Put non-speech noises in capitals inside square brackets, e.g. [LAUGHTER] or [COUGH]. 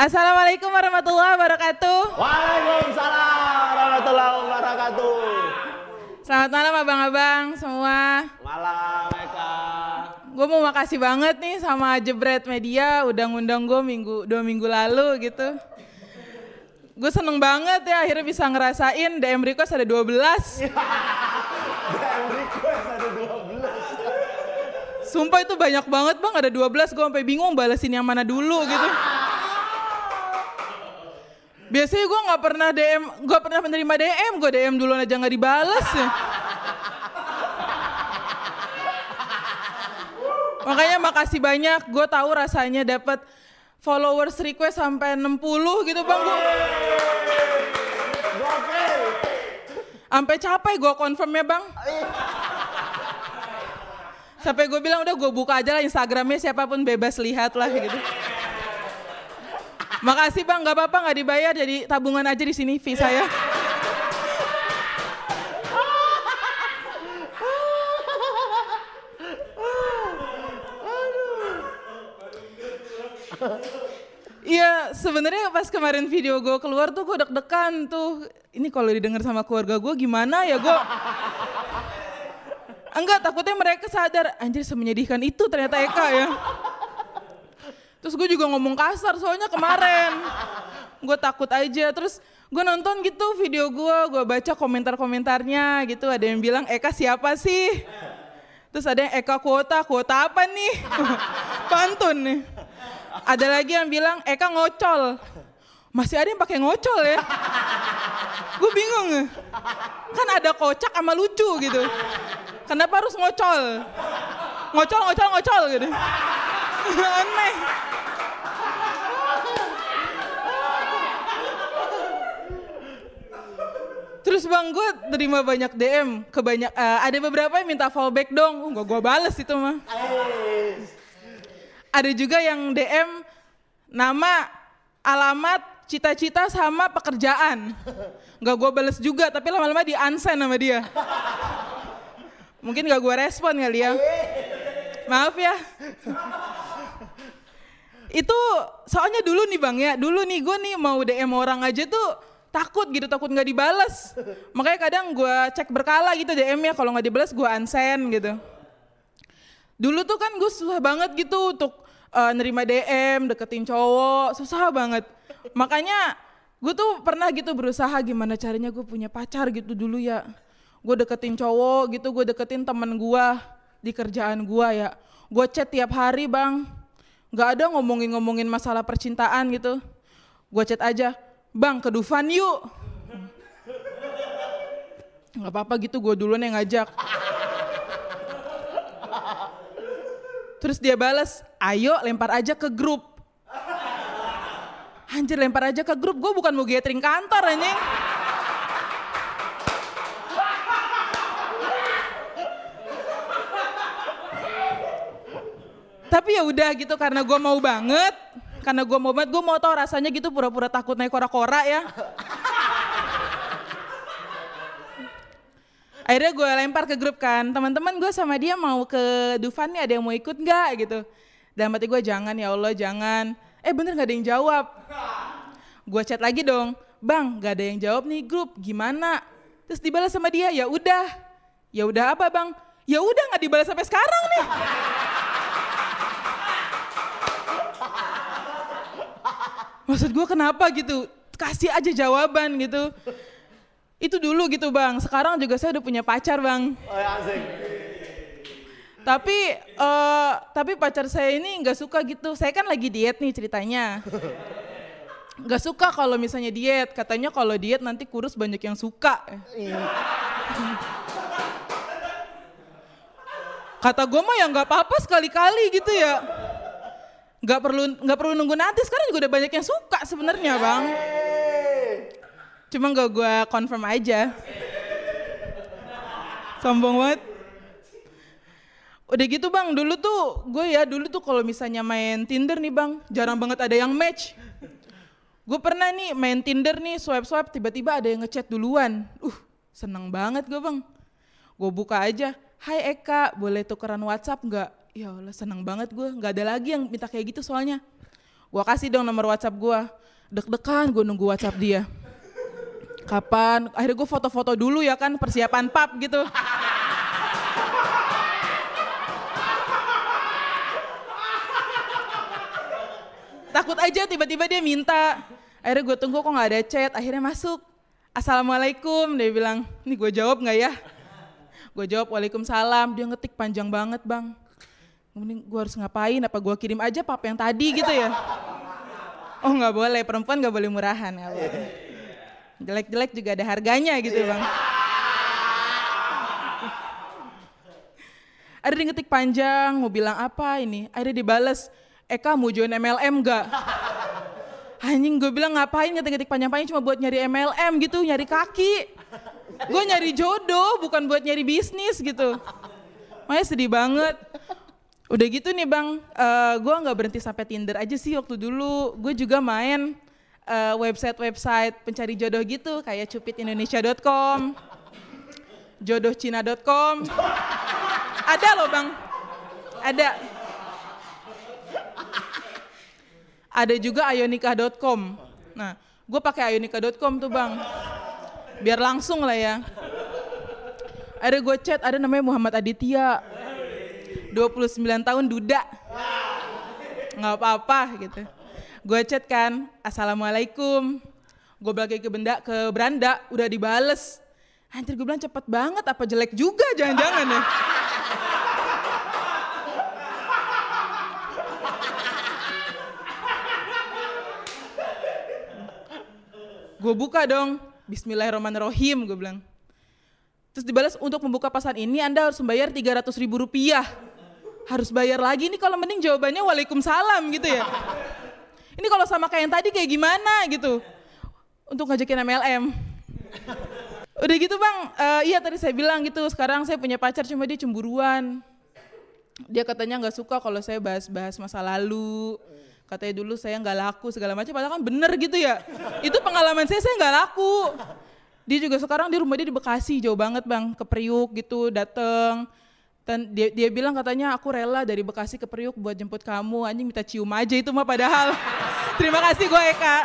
Assalamualaikum warahmatullahi wabarakatuh. Waalaikumsalam warahmatullahi wabarakatuh. Selamat malam abang-abang semua. Malam Eka. Gue mau makasih banget nih sama Jebret Media udah ngundang gue minggu dua minggu lalu gitu. Gue seneng banget ya akhirnya bisa ngerasain DM request ada 12. [LAUGHS] DM request ada 12. Sumpah itu banyak banget bang ada 12 gue sampai bingung balesin yang mana dulu gitu. Biasanya gue nggak pernah DM, gue pernah menerima DM, gue DM dulu aja nggak dibales ya. Makanya makasih banyak, gue tahu rasanya dapat followers request sampai 60 gitu bang. Gua, sampai capek gue confirm ya bang. Sampai gue bilang udah gue buka aja lah Instagramnya siapa pun bebas lihat lah gitu. Makasih bang, nggak apa-apa nggak dibayar jadi tabungan aja di sini fee saya. Iya sebenarnya pas kemarin video gue keluar tuh gue deg-degan tuh. Ini kalau didengar sama keluarga gue gimana ya gue? Enggak takutnya mereka sadar anjir semenyedihkan itu ternyata Eka ya. Terus gue juga ngomong kasar soalnya kemarin. Gue takut aja. Terus gue nonton gitu video gue, gue baca komentar-komentarnya gitu. Ada yang bilang Eka siapa sih? Terus ada yang Eka kuota, kuota apa nih? [LAUGHS] Pantun nih. Ada lagi yang bilang Eka ngocol. Masih ada yang pakai ngocol ya? Gue bingung. Kan ada kocak sama lucu gitu. Kenapa harus ngocol? Ngocol, ngocol, ngocol gitu. [LAUGHS] Aneh. Terus bang gue terima banyak DM ke banyak eh, ada beberapa yang minta fallback dong, uh, gak gue bales itu mah. Ada juga yang DM nama, alamat, cita-cita sama pekerjaan. Gak gue bales juga, tapi lama-lama di unsend sama dia. Mungkin gak gue respon kali ya. Maaf ya. Itu soalnya dulu nih bang ya, dulu nih gue nih mau DM orang aja tuh takut gitu, takut nggak dibales. Makanya kadang gue cek berkala gitu DM-nya, kalau nggak dibales gue unsend gitu. Dulu tuh kan gue susah banget gitu untuk eh, nerima DM, deketin cowok, susah banget. Makanya gue tuh pernah gitu berusaha gimana caranya gue punya pacar gitu dulu ya. Gue deketin cowok gitu, gue deketin temen gue di kerjaan gue ya. Gue chat tiap hari bang, gak ada ngomongin-ngomongin masalah percintaan gitu. Gue chat aja, bang ke Dufan yuk. Gak apa-apa gitu, gue duluan yang ngajak. Terus dia balas, ayo lempar aja ke grup. Anjir lempar aja ke grup, gue bukan mau gathering kantor anjing. Tapi ya udah gitu karena gue mau banget, karena gue mau banget, gue mau tau rasanya gitu pura-pura takut naik kora-kora ya. Akhirnya gue lempar ke grup kan, teman-teman gue sama dia mau ke Dufan nih ada yang mau ikut nggak gitu. Dalam hati gue jangan ya Allah jangan. Eh bener nggak ada yang jawab. Gue chat lagi dong, bang nggak ada yang jawab nih grup, gimana? Terus dibalas sama dia, ya udah. Ya udah apa bang? Ya udah nggak dibalas sampai sekarang nih. Maksud gue kenapa gitu? Kasih aja jawaban gitu. Itu dulu gitu bang. Sekarang juga saya udah punya pacar bang. Oh ya asik. Tapi eh tapi pacar saya ini nggak suka gitu. Saya kan lagi diet nih ceritanya. Nggak suka kalau misalnya diet. Katanya kalau diet nanti kurus banyak yang suka. Kata gue mah ya nggak apa-apa sekali-kali gitu ya. Nggak perlu nggak perlu nunggu nanti. Sekarang juga udah banyak yang suka sebenarnya bang. Cuma nggak gue confirm aja. Sombong banget. Udah gitu bang, dulu tuh gue ya dulu tuh kalau misalnya main Tinder nih bang, jarang banget ada yang match. Gue pernah nih main Tinder nih swipe-swipe tiba-tiba ada yang ngechat duluan. Uh, seneng banget gue bang. Gue buka aja, Hai Eka, boleh tukeran WhatsApp nggak? Ya Allah seneng banget gue, nggak ada lagi yang minta kayak gitu soalnya. Gue kasih dong nomor WhatsApp gue. Deg-degan gue nunggu WhatsApp dia. Kapan? Akhirnya gue foto-foto dulu ya kan persiapan pub gitu. Takut aja tiba-tiba dia minta. Akhirnya gue tunggu kok gak ada chat. Akhirnya masuk. Assalamualaikum. Dia bilang, ini gue jawab gak ya? Gue jawab waalaikumsalam. Dia ngetik panjang banget bang. Kemudian gue harus ngapain? Apa gue kirim aja pap yang tadi gitu ya? Oh nggak boleh, perempuan nggak boleh murahan. Boleh. Jelek-jelek juga ada harganya gitu bang. Ada yang ngetik panjang, mau bilang apa ini? Ada dibales, Eka mau join MLM gak? Anjing gue bilang ngapain ngetik-ngetik panjang-panjang cuma buat nyari MLM gitu, nyari kaki. Gue nyari jodoh, bukan buat nyari bisnis gitu. Makanya sedih banget. Udah gitu nih bang, uh, gue nggak berhenti sampai Tinder aja sih waktu dulu. Gue juga main uh, website-website pencari jodoh gitu, kayak cupitindonesia.com, jodohcina.com. Ada loh bang, ada. Ada juga ayonikah.com. Nah, gue pakai ayonikah.com tuh bang, biar langsung lah ya. Ada gue chat, ada namanya Muhammad Aditya 29 tahun duda. Nggak apa-apa gitu. Gue chat kan, Assalamualaikum. Gue balik ke benda ke beranda, udah dibales. Anjir gue bilang cepet banget, apa jelek juga jangan-jangan ya. gue buka dong, Bismillahirrahmanirrahim gue bilang. Terus dibalas untuk membuka pasan ini Anda harus membayar 300 ribu rupiah. Harus bayar lagi ini kalau mending jawabannya waalaikumsalam gitu ya. Ini kalau sama kayak yang tadi kayak gimana gitu. Untuk ngajakin MLM. Udah gitu bang, uh, iya tadi saya bilang gitu sekarang saya punya pacar cuma dia cemburuan. Dia katanya nggak suka kalau saya bahas-bahas masa lalu. Katanya dulu saya nggak laku segala macam, padahal kan bener gitu ya. Itu pengalaman saya, saya nggak laku. Dia juga sekarang di rumah dia di Bekasi, jauh banget bang, ke Priuk gitu, dateng. Dan dia, dia bilang katanya aku rela dari Bekasi ke Priuk buat jemput kamu, anjing minta cium aja itu mah padahal. [LAUGHS] Terima kasih gue Eka.